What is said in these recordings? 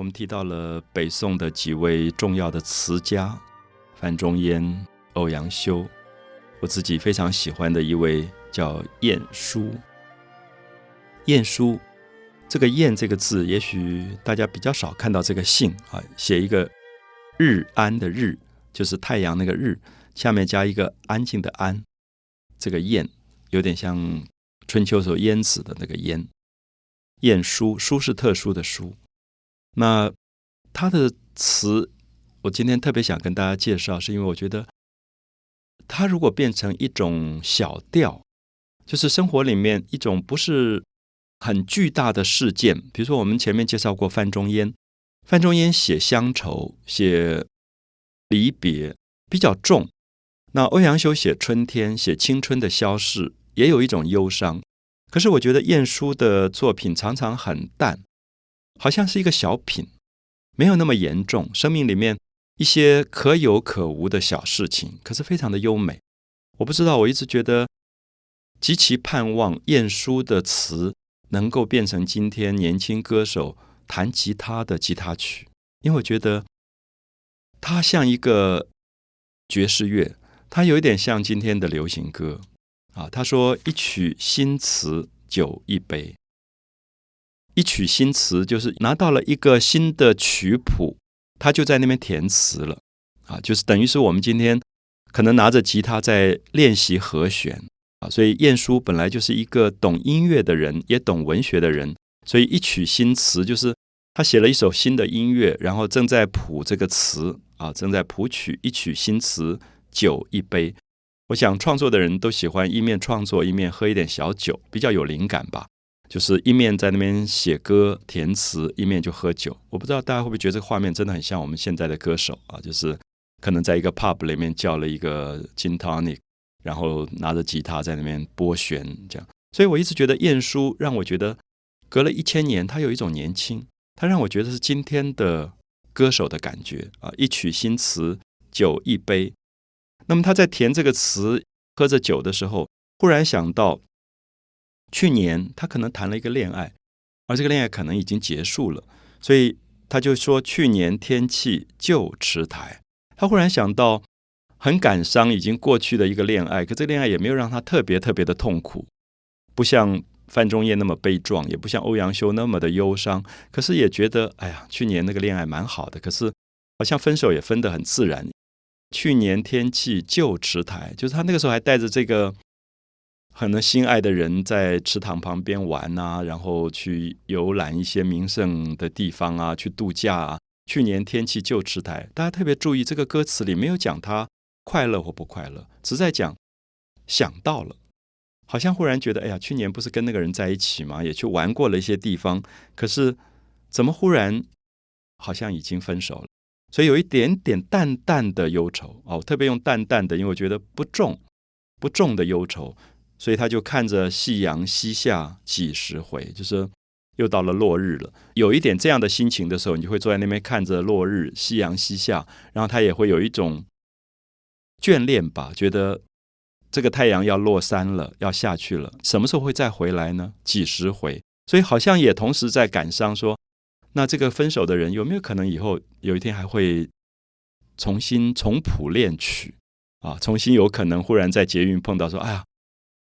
我们提到了北宋的几位重要的词家，范仲淹、欧阳修。我自己非常喜欢的一位叫晏殊。晏殊，这个“晏”这个字，也许大家比较少看到这个姓啊，写一个“日安”的“日”，就是太阳那个“日”，下面加一个安静的“安”。这个“晏”有点像春秋时候晏子的那个“晏”。晏殊，殊是特殊的“殊”。那他的词，我今天特别想跟大家介绍，是因为我觉得他如果变成一种小调，就是生活里面一种不是。很巨大的事件，比如说我们前面介绍过范仲淹，范仲淹写乡愁、写离别比较重。那欧阳修写春天、写青春的消逝，也有一种忧伤。可是我觉得晏殊的作品常常很淡，好像是一个小品，没有那么严重。生命里面一些可有可无的小事情，可是非常的优美。我不知道，我一直觉得极其盼望晏殊的词。能够变成今天年轻歌手弹吉他的吉他曲，因为我觉得它像一个爵士乐，它有一点像今天的流行歌啊。他说：“一曲新词酒一杯，一曲新词就是拿到了一个新的曲谱，他就在那边填词了啊，就是等于是我们今天可能拿着吉他在练习和弦。”啊，所以晏殊本来就是一个懂音乐的人，也懂文学的人。所以一曲新词，就是他写了一首新的音乐，然后正在谱这个词啊，正在谱曲一曲新词，酒一杯。我想创作的人都喜欢一面创作一面喝一点小酒，比较有灵感吧。就是一面在那边写歌填词，一面就喝酒。我不知道大家会不会觉得这个画面真的很像我们现在的歌手啊，就是可能在一个 pub 里面叫了一个 gin tonic。然后拿着吉他在那边拨弦，这样，所以我一直觉得晏殊让我觉得隔了一千年，他有一种年轻，他让我觉得是今天的歌手的感觉啊！一曲新词，酒一杯。那么他在填这个词，喝着酒的时候，忽然想到去年他可能谈了一个恋爱，而这个恋爱可能已经结束了，所以他就说去年天气旧池台。他忽然想到。很感伤，已经过去的一个恋爱，可这个恋爱也没有让他特别特别的痛苦，不像范仲淹那么悲壮，也不像欧阳修那么的忧伤。可是也觉得，哎呀，去年那个恋爱蛮好的，可是好像分手也分得很自然。去年天气旧池台，就是他那个时候还带着这个可能心爱的人在池塘旁边玩啊，然后去游览一些名胜的地方啊，去度假啊。去年天气旧池台，大家特别注意这个歌词里没有讲他。快乐或不快乐，只在讲想到了，好像忽然觉得，哎呀，去年不是跟那个人在一起吗？也去玩过了一些地方，可是怎么忽然好像已经分手了？所以有一点点淡淡的忧愁哦，特别用淡淡的，因为我觉得不重不重的忧愁，所以他就看着夕阳西下几十回，就是又到了落日了。有一点这样的心情的时候，你就会坐在那边看着落日，夕阳西下，然后他也会有一种。眷恋吧，觉得这个太阳要落山了，要下去了，什么时候会再回来呢？几十回，所以好像也同时在感伤，说那这个分手的人有没有可能以后有一天还会重新重谱恋曲啊？重新有可能忽然在捷运碰到，说哎呀，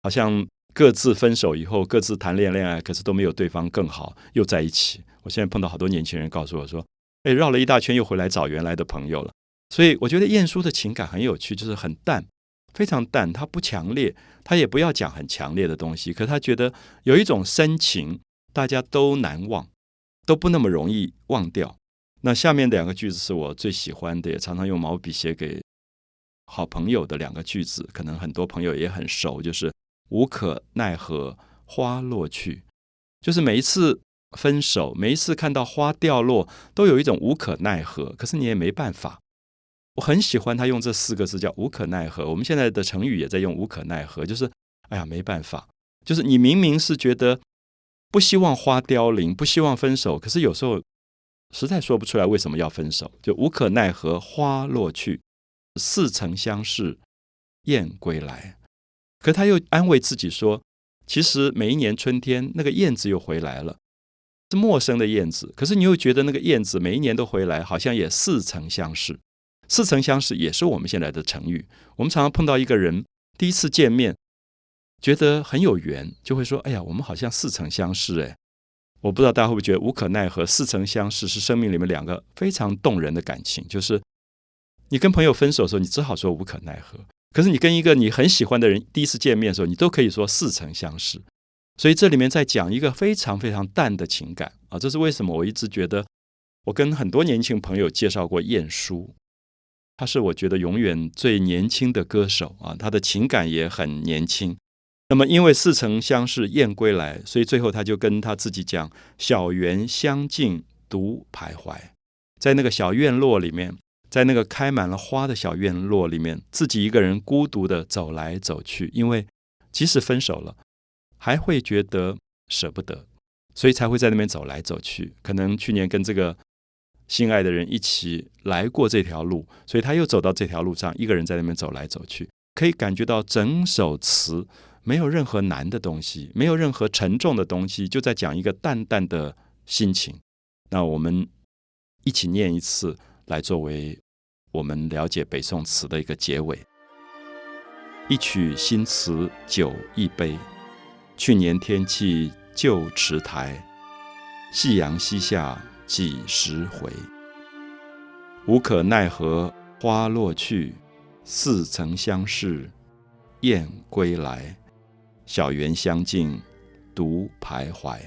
好像各自分手以后，各自谈恋爱恋爱，可是都没有对方更好，又在一起。我现在碰到好多年轻人告诉我说，哎，绕了一大圈又回来找原来的朋友了。所以我觉得晏殊的情感很有趣，就是很淡，非常淡，他不强烈，他也不要讲很强烈的东西，可他觉得有一种深情，大家都难忘，都不那么容易忘掉。那下面两个句子是我最喜欢的，也常常用毛笔写给好朋友的两个句子，可能很多朋友也很熟，就是无可奈何花落去，就是每一次分手，每一次看到花掉落，都有一种无可奈何，可是你也没办法。我很喜欢他用这四个字叫“无可奈何”。我们现在的成语也在用“无可奈何”，就是哎呀，没办法。就是你明明是觉得不希望花凋零，不希望分手，可是有时候实在说不出来为什么要分手，就无可奈何花落去，似曾相识燕归来。可他又安慰自己说，其实每一年春天，那个燕子又回来了。是陌生的燕子，可是你又觉得那个燕子每一年都回来，好像也似曾相识。似曾相识也是我们现在的成语。我们常常碰到一个人，第一次见面，觉得很有缘，就会说：“哎呀，我们好像似曾相识。”哎，我不知道大家会不会觉得无可奈何。似曾相识是生命里面两个非常动人的感情，就是你跟朋友分手的时候，你只好说无可奈何；可是你跟一个你很喜欢的人第一次见面的时候，你都可以说似曾相识。所以这里面在讲一个非常非常淡的情感啊，这是为什么？我一直觉得，我跟很多年轻朋友介绍过晏殊，他是我觉得永远最年轻的歌手啊，他的情感也很年轻。那么因为似曾相识燕归来，所以最后他就跟他自己讲：“小园香径独徘徊。”在那个小院落里面，在那个开满了花的小院落里面，自己一个人孤独的走来走去，因为即使分手了。还会觉得舍不得，所以才会在那边走来走去。可能去年跟这个心爱的人一起来过这条路，所以他又走到这条路上，一个人在那边走来走去。可以感觉到整首词没有任何难的东西，没有任何沉重的东西，就在讲一个淡淡的心情。那我们一起念一次，来作为我们了解北宋词的一个结尾。一曲新词酒一杯。去年天气旧池台，夕阳西下几时回？无可奈何花落去，似曾相识燕归来。小园香径独徘徊。